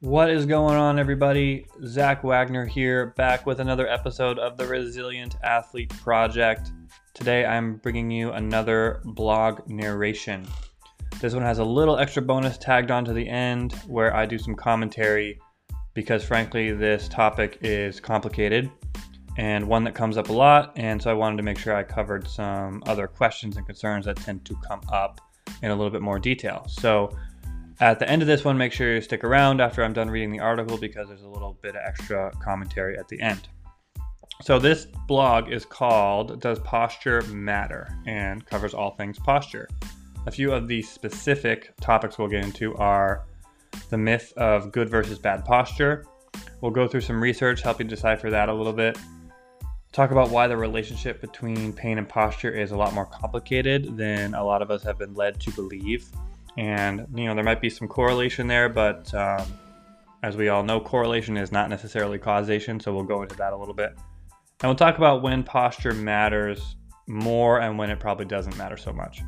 What is going on, everybody? Zach Wagner here, back with another episode of the Resilient Athlete Project. Today, I'm bringing you another blog narration. This one has a little extra bonus tagged on to the end where I do some commentary because, frankly, this topic is complicated and one that comes up a lot. And so I wanted to make sure I covered some other questions and concerns that tend to come up in a little bit more detail. So, at the end of this one, make sure you stick around after I'm done reading the article because there's a little bit of extra commentary at the end. So, this blog is called Does Posture Matter? and covers all things posture. A few of the specific topics we'll get into are the myth of good versus bad posture. We'll go through some research, help you decipher that a little bit. Talk about why the relationship between pain and posture is a lot more complicated than a lot of us have been led to believe and, you know, there might be some correlation there, but um, as we all know, correlation is not necessarily causation. So we'll go into that a little bit. And we'll talk about when posture matters more and when it probably doesn't matter so much.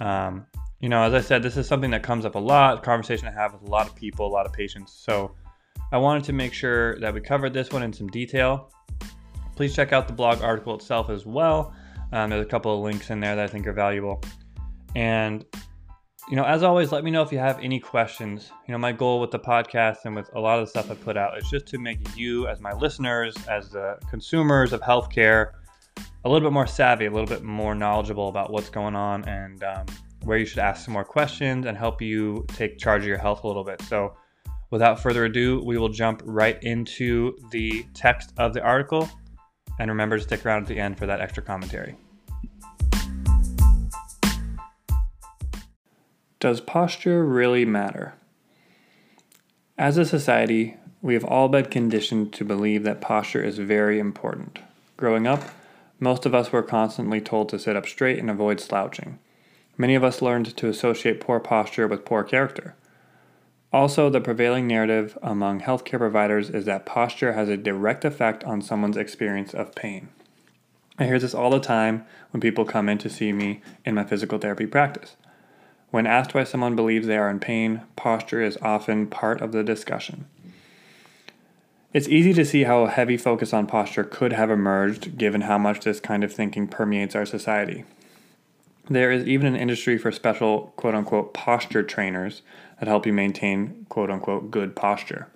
Um, you know, as I said, this is something that comes up a lot, conversation I have with a lot of people, a lot of patients. So I wanted to make sure that we covered this one in some detail. Please check out the blog article itself as well. Um, there's a couple of links in there that I think are valuable. And you know, as always, let me know if you have any questions. You know, my goal with the podcast and with a lot of the stuff I put out is just to make you, as my listeners, as the consumers of healthcare, a little bit more savvy, a little bit more knowledgeable about what's going on and um, where you should ask some more questions and help you take charge of your health a little bit. So, without further ado, we will jump right into the text of the article. And remember to stick around at the end for that extra commentary. Does posture really matter? As a society, we have all been conditioned to believe that posture is very important. Growing up, most of us were constantly told to sit up straight and avoid slouching. Many of us learned to associate poor posture with poor character. Also, the prevailing narrative among healthcare providers is that posture has a direct effect on someone's experience of pain. I hear this all the time when people come in to see me in my physical therapy practice. When asked why someone believes they are in pain, posture is often part of the discussion. It's easy to see how a heavy focus on posture could have emerged given how much this kind of thinking permeates our society. There is even an industry for special quote unquote posture trainers that help you maintain quote unquote good posture.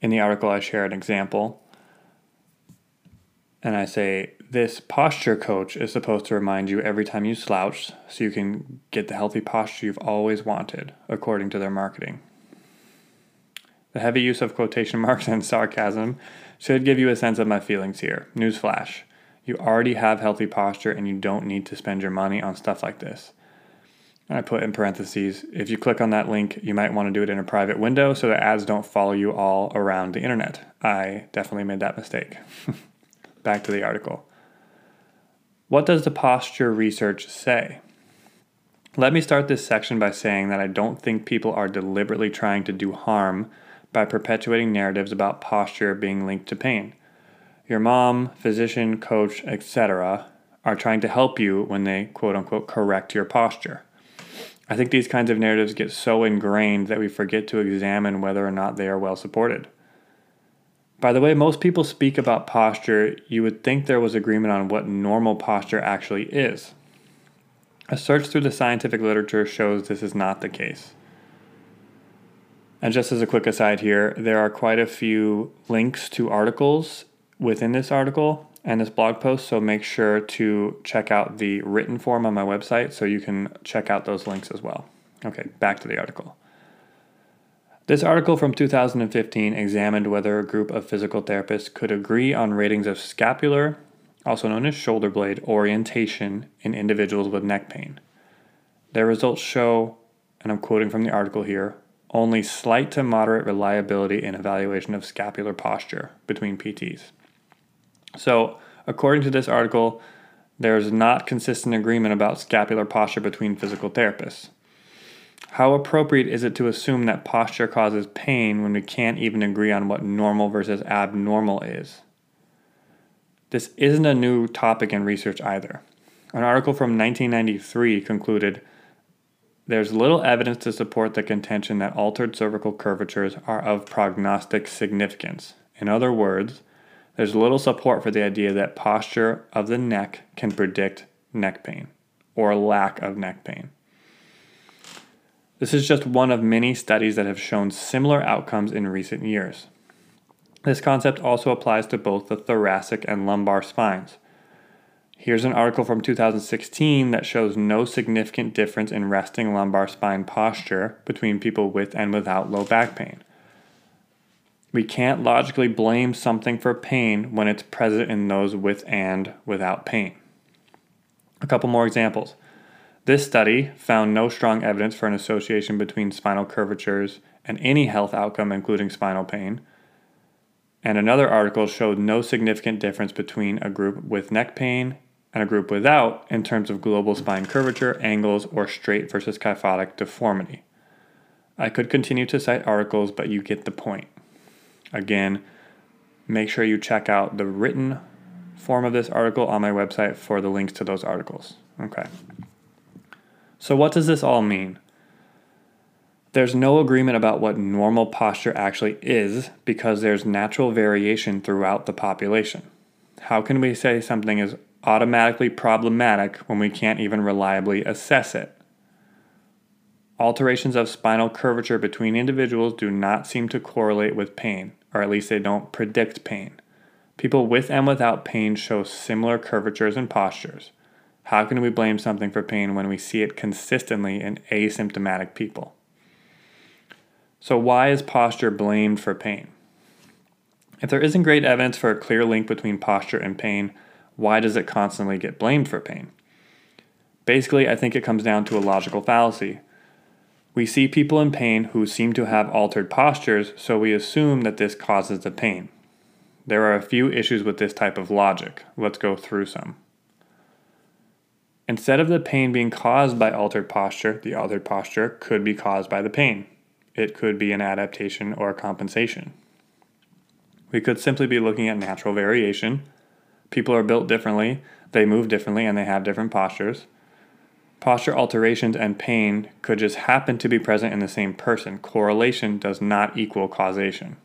In the article, I share an example and I say, This posture coach is supposed to remind you every time you slouch so you can get the healthy posture you've always wanted, according to their marketing. The heavy use of quotation marks and sarcasm should give you a sense of my feelings here. Newsflash you already have healthy posture and you don't need to spend your money on stuff like this. I put in parentheses if you click on that link, you might want to do it in a private window so that ads don't follow you all around the internet. I definitely made that mistake. Back to the article. What does the posture research say? Let me start this section by saying that I don't think people are deliberately trying to do harm by perpetuating narratives about posture being linked to pain. Your mom, physician, coach, etc., are trying to help you when they quote unquote correct your posture. I think these kinds of narratives get so ingrained that we forget to examine whether or not they are well supported. By the way most people speak about posture, you would think there was agreement on what normal posture actually is. A search through the scientific literature shows this is not the case. And just as a quick aside here, there are quite a few links to articles within this article and this blog post, so make sure to check out the written form on my website so you can check out those links as well. Okay, back to the article. This article from 2015 examined whether a group of physical therapists could agree on ratings of scapular, also known as shoulder blade, orientation in individuals with neck pain. Their results show, and I'm quoting from the article here, only slight to moderate reliability in evaluation of scapular posture between PTs. So, according to this article, there's not consistent agreement about scapular posture between physical therapists. How appropriate is it to assume that posture causes pain when we can't even agree on what normal versus abnormal is? This isn't a new topic in research either. An article from 1993 concluded there's little evidence to support the contention that altered cervical curvatures are of prognostic significance. In other words, there's little support for the idea that posture of the neck can predict neck pain or lack of neck pain. This is just one of many studies that have shown similar outcomes in recent years. This concept also applies to both the thoracic and lumbar spines. Here's an article from 2016 that shows no significant difference in resting lumbar spine posture between people with and without low back pain. We can't logically blame something for pain when it's present in those with and without pain. A couple more examples. This study found no strong evidence for an association between spinal curvatures and any health outcome, including spinal pain. And another article showed no significant difference between a group with neck pain and a group without in terms of global spine curvature, angles, or straight versus kyphotic deformity. I could continue to cite articles, but you get the point. Again, make sure you check out the written form of this article on my website for the links to those articles. Okay. So, what does this all mean? There's no agreement about what normal posture actually is because there's natural variation throughout the population. How can we say something is automatically problematic when we can't even reliably assess it. Alterations of spinal curvature between individuals do not seem to correlate with pain, or at least they don't predict pain. People with and without pain show similar curvatures and postures. How can we blame something for pain when we see it consistently in asymptomatic people? So, why is posture blamed for pain? If there isn't great evidence for a clear link between posture and pain, why does it constantly get blamed for pain? Basically, I think it comes down to a logical fallacy. We see people in pain who seem to have altered postures, so we assume that this causes the pain. There are a few issues with this type of logic. Let's go through some. Instead of the pain being caused by altered posture, the altered posture could be caused by the pain. It could be an adaptation or a compensation. We could simply be looking at natural variation, People are built differently, they move differently, and they have different postures. Posture alterations and pain could just happen to be present in the same person. Correlation does not equal causation.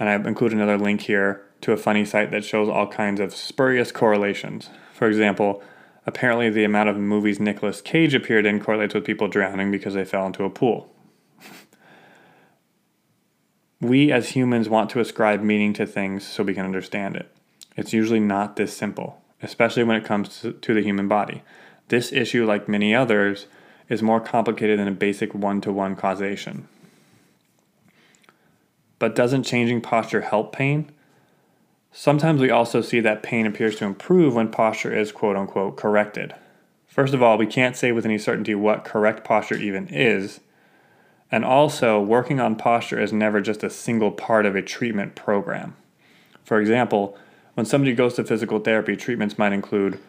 And I've included another link here to a funny site that shows all kinds of spurious correlations. For example, apparently the amount of movies Nicolas Cage appeared in correlates with people drowning because they fell into a pool. we as humans want to ascribe meaning to things so we can understand it. It's usually not this simple, especially when it comes to, to the human body. This issue, like many others, is more complicated than a basic one to one causation. But doesn't changing posture help pain? Sometimes we also see that pain appears to improve when posture is quote unquote corrected. First of all, we can't say with any certainty what correct posture even is. And also, working on posture is never just a single part of a treatment program. For example, when somebody goes to physical therapy, treatments might include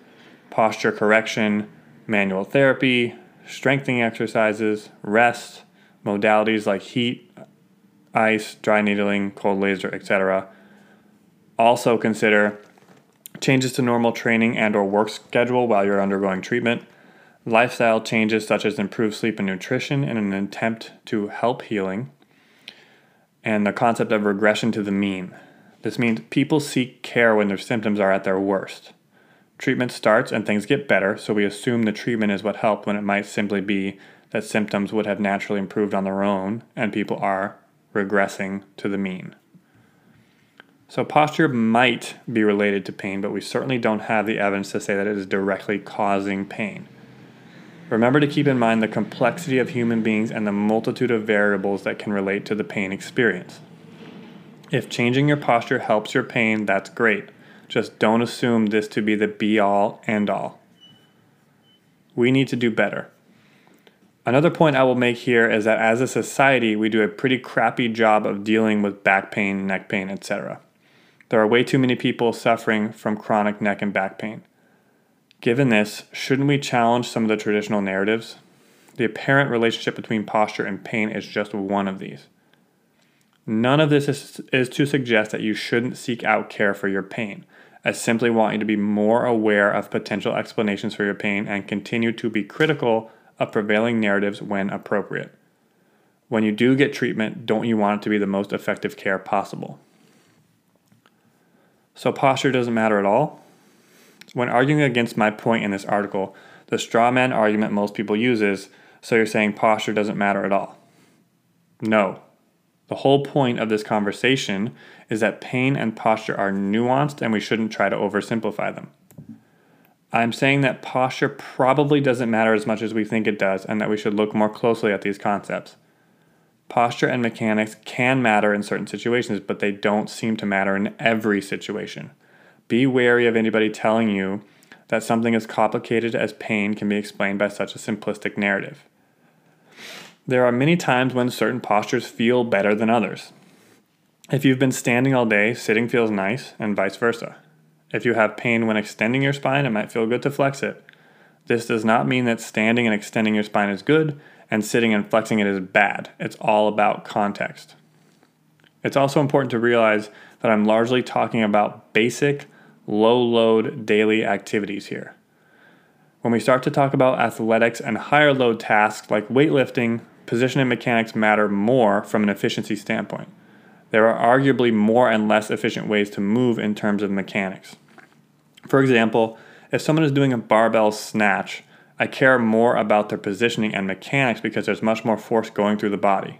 posture correction, manual therapy, strengthening exercises, rest, modalities like heat, ice, dry needling, cold laser, etc. Also consider changes to normal training and or work schedule while you're undergoing treatment, lifestyle changes such as improved sleep and nutrition in an attempt to help healing, and the concept of regression to the mean. This means people seek care when their symptoms are at their worst. Treatment starts and things get better, so we assume the treatment is what helped when it might simply be that symptoms would have naturally improved on their own and people are regressing to the mean. So, posture might be related to pain, but we certainly don't have the evidence to say that it is directly causing pain. Remember to keep in mind the complexity of human beings and the multitude of variables that can relate to the pain experience. If changing your posture helps your pain, that's great. Just don't assume this to be the be all and all. We need to do better. Another point I will make here is that as a society, we do a pretty crappy job of dealing with back pain, neck pain, etc. There are way too many people suffering from chronic neck and back pain. Given this, shouldn't we challenge some of the traditional narratives? The apparent relationship between posture and pain is just one of these. None of this is, is to suggest that you shouldn't seek out care for your pain. I simply want you to be more aware of potential explanations for your pain and continue to be critical of prevailing narratives when appropriate. When you do get treatment, don't you want it to be the most effective care possible? So, posture doesn't matter at all? When arguing against my point in this article, the straw man argument most people use is so you're saying posture doesn't matter at all. No. The whole point of this conversation is that pain and posture are nuanced and we shouldn't try to oversimplify them. I'm saying that posture probably doesn't matter as much as we think it does and that we should look more closely at these concepts. Posture and mechanics can matter in certain situations, but they don't seem to matter in every situation. Be wary of anybody telling you that something as complicated as pain can be explained by such a simplistic narrative. There are many times when certain postures feel better than others. If you've been standing all day, sitting feels nice, and vice versa. If you have pain when extending your spine, it might feel good to flex it. This does not mean that standing and extending your spine is good and sitting and flexing it is bad. It's all about context. It's also important to realize that I'm largely talking about basic, low load daily activities here. When we start to talk about athletics and higher load tasks like weightlifting, position and mechanics matter more from an efficiency standpoint. There are arguably more and less efficient ways to move in terms of mechanics. For example, if someone is doing a barbell snatch, I care more about their positioning and mechanics because there's much more force going through the body.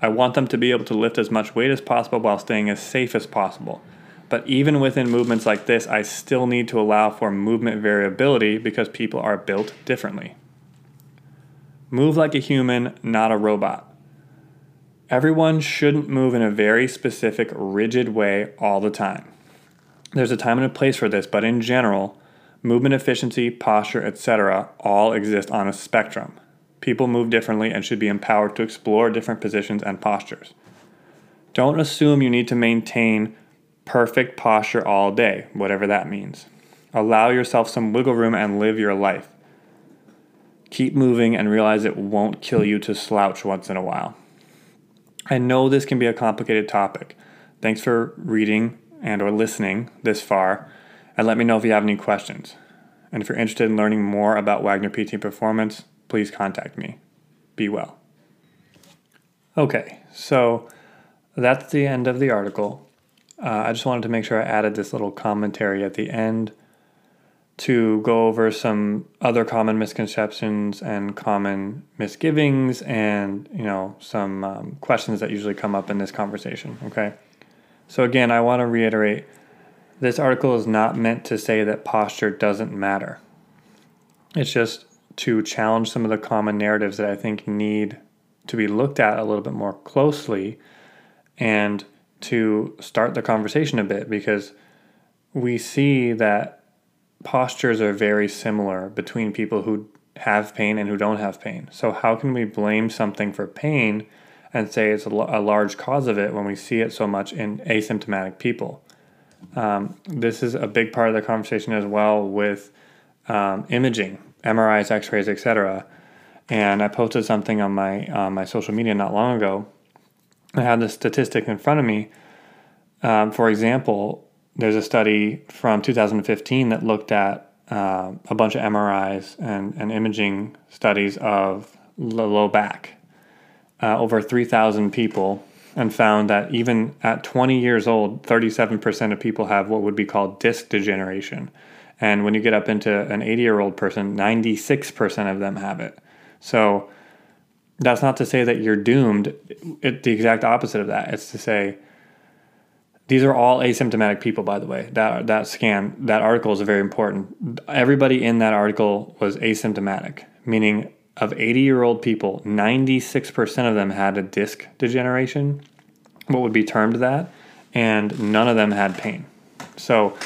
I want them to be able to lift as much weight as possible while staying as safe as possible. But even within movements like this, I still need to allow for movement variability because people are built differently. Move like a human, not a robot. Everyone shouldn't move in a very specific, rigid way all the time. There's a time and a place for this, but in general, movement efficiency, posture, etc., all exist on a spectrum. People move differently and should be empowered to explore different positions and postures. Don't assume you need to maintain perfect posture all day, whatever that means. Allow yourself some wiggle room and live your life. Keep moving and realize it won't kill you to slouch once in a while. I know this can be a complicated topic. Thanks for reading and or listening this far and let me know if you have any questions. And if you're interested in learning more about Wagner PT Performance, please contact me. Be well. Okay, so that's the end of the article. Uh, I just wanted to make sure I added this little commentary at the end to go over some other common misconceptions and common misgivings and you know some um, questions that usually come up in this conversation okay so again i want to reiterate this article is not meant to say that posture doesn't matter it's just to challenge some of the common narratives that i think need to be looked at a little bit more closely and to start the conversation a bit because we see that postures are very similar between people who have pain and who don't have pain. So, how can we blame something for pain and say it's a, large cause of it when we see it so much in asymptomatic people? Um, this is a big part of the conversation as well with um, imaging, MRIs, X rays, etc. And I posted something on my on my social media not long ago. I had this statistic in front of me. Um, for example, there's a study from 2015 that looked at uh, a bunch of MRIs and, and imaging studies of the low back, uh, over 3,000 people, and found that even at 20 years old, 37% of people have what would be called disc degeneration. And when you get up into an 80 year old person, 96% of them have it. So that's not to say that you're doomed. It, the exact opposite of that. It's to say, these are all asymptomatic people, by the way. That that scan, that article is very important. Everybody in that article was asymptomatic, meaning of 80 year old people, 96% of them had a disc degeneration, what would be termed that, and none of them had pain. So,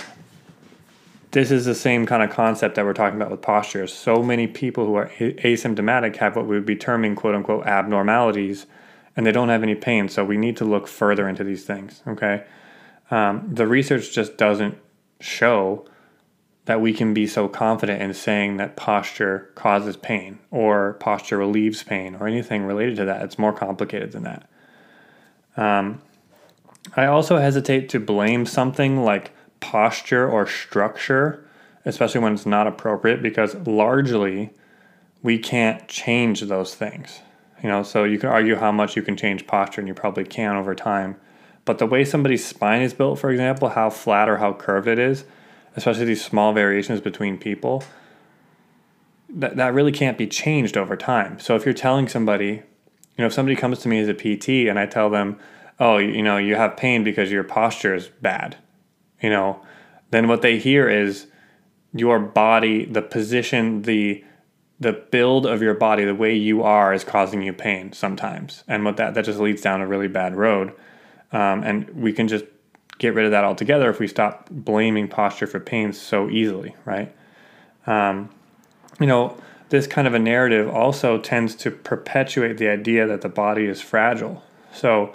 this is the same kind of concept that we're talking about with postures. So many people who are asymptomatic have what we would be terming quote unquote abnormalities, and they don't have any pain. So, we need to look further into these things, okay? Um, the research just doesn't show that we can be so confident in saying that posture causes pain or posture relieves pain or anything related to that. It's more complicated than that. Um, I also hesitate to blame something like posture or structure, especially when it's not appropriate, because largely we can't change those things. You know, so you can argue how much you can change posture, and you probably can over time. But the way somebody's spine is built, for example, how flat or how curved it is, especially these small variations between people, that, that really can't be changed over time. So if you're telling somebody, you know, if somebody comes to me as a PT and I tell them, oh, you know, you have pain because your posture is bad, you know, then what they hear is your body, the position, the the build of your body, the way you are, is causing you pain sometimes, and what that that just leads down a really bad road. Um, and we can just get rid of that altogether if we stop blaming posture for pain so easily, right? Um, you know, this kind of a narrative also tends to perpetuate the idea that the body is fragile. So,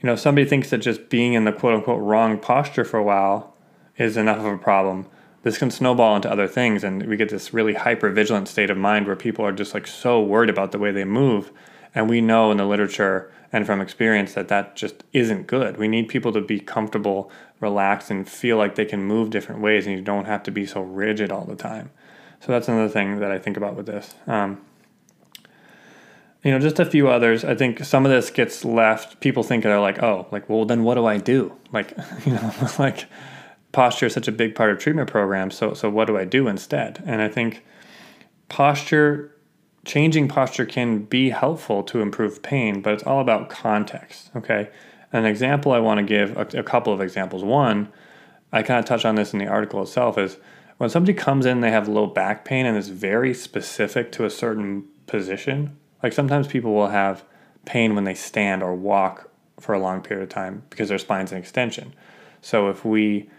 you know, somebody thinks that just being in the quote unquote wrong posture for a while is enough of a problem. This can snowball into other things, and we get this really hyper vigilant state of mind where people are just like so worried about the way they move. And we know in the literature and from experience that that just isn't good. We need people to be comfortable, relaxed, and feel like they can move different ways, and you don't have to be so rigid all the time. So that's another thing that I think about with this. Um, you know, just a few others. I think some of this gets left. People think they're like, oh, like, well, then what do I do? Like, you know, like posture is such a big part of treatment programs. So, so what do I do instead? And I think posture changing posture can be helpful to improve pain, but it's all about context. Okay. An example I want to give, a, a couple of examples. One, I kind of touch on this in the article itself, is when somebody comes in, they have low back pain and it's very specific to a certain position. Like sometimes people will have pain when they stand or walk for a long period of time because their spine's an extension. So if we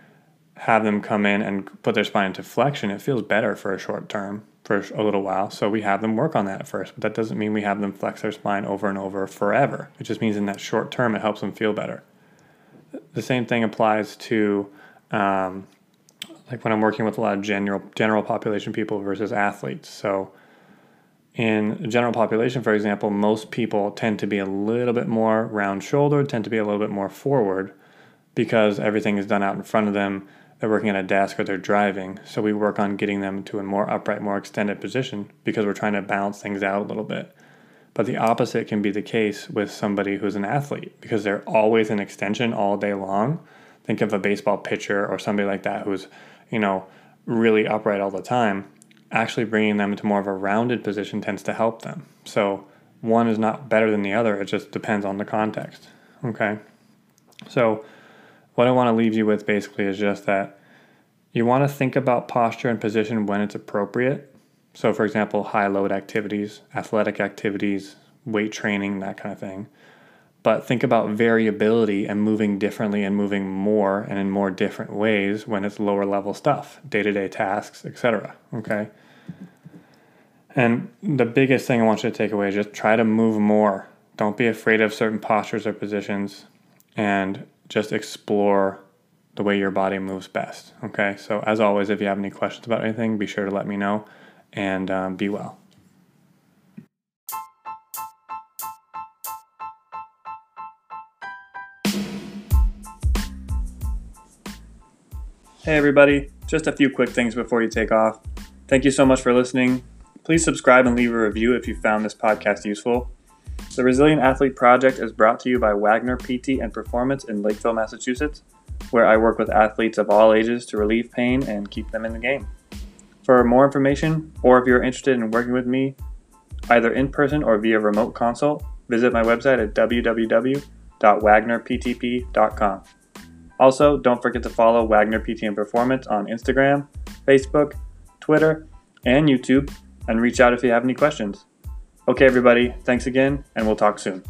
have them come in and put their spine into flexion, it feels better for a short term for a little while. So we have them work on that at first, but that doesn't mean we have them flex their spine over and over forever. It just means in that short term, it helps them feel better. The same thing applies to um, like when I'm working with a lot of general general population people versus athletes. So in general population, for example, most people tend to be a little bit more round shouldered, tend to be a little bit more forward because everything is done out in front of them they're working at a desk or they're driving. So we work on getting them to a more upright, more extended position because we're trying to balance things out a little bit. But the opposite can be the case with somebody who's an athlete because they're always in extension all day long. Think of a baseball pitcher or somebody like that who's, you know, really upright all the time. Actually, bringing them into more of a rounded position tends to help them. So, one is not better than the other, it just depends on the context. Okay? So, what I want to leave you with basically is just that you want to think about posture and position when it's appropriate. So, for example, high load activities, athletic activities, weight training, that kind of thing. But think about variability and moving differently and moving more and in more different ways when it's lower level stuff, day to day tasks, etc. Okay. And the biggest thing I want you to take away is just try to move more. Don't be afraid of certain postures or positions. And just explore the way your body moves best. Okay, so as always, if you have any questions about anything, be sure to let me know and um, be well. Hey, everybody, just a few quick things before you take off. Thank you so much for listening. Please subscribe and leave a review if you found this podcast useful. The Resilient Athlete Project is brought to you by Wagner PT and Performance in Lakeville, Massachusetts, where I work with athletes of all ages to relieve pain and keep them in the game. For more information, or if you're interested in working with me, either in person or via remote consult, visit my website at www.wagnerptp.com. Also, don't forget to follow Wagner PT and Performance on Instagram, Facebook, Twitter, and YouTube, and reach out if you have any questions. Okay, everybody, thanks again, and we'll talk soon.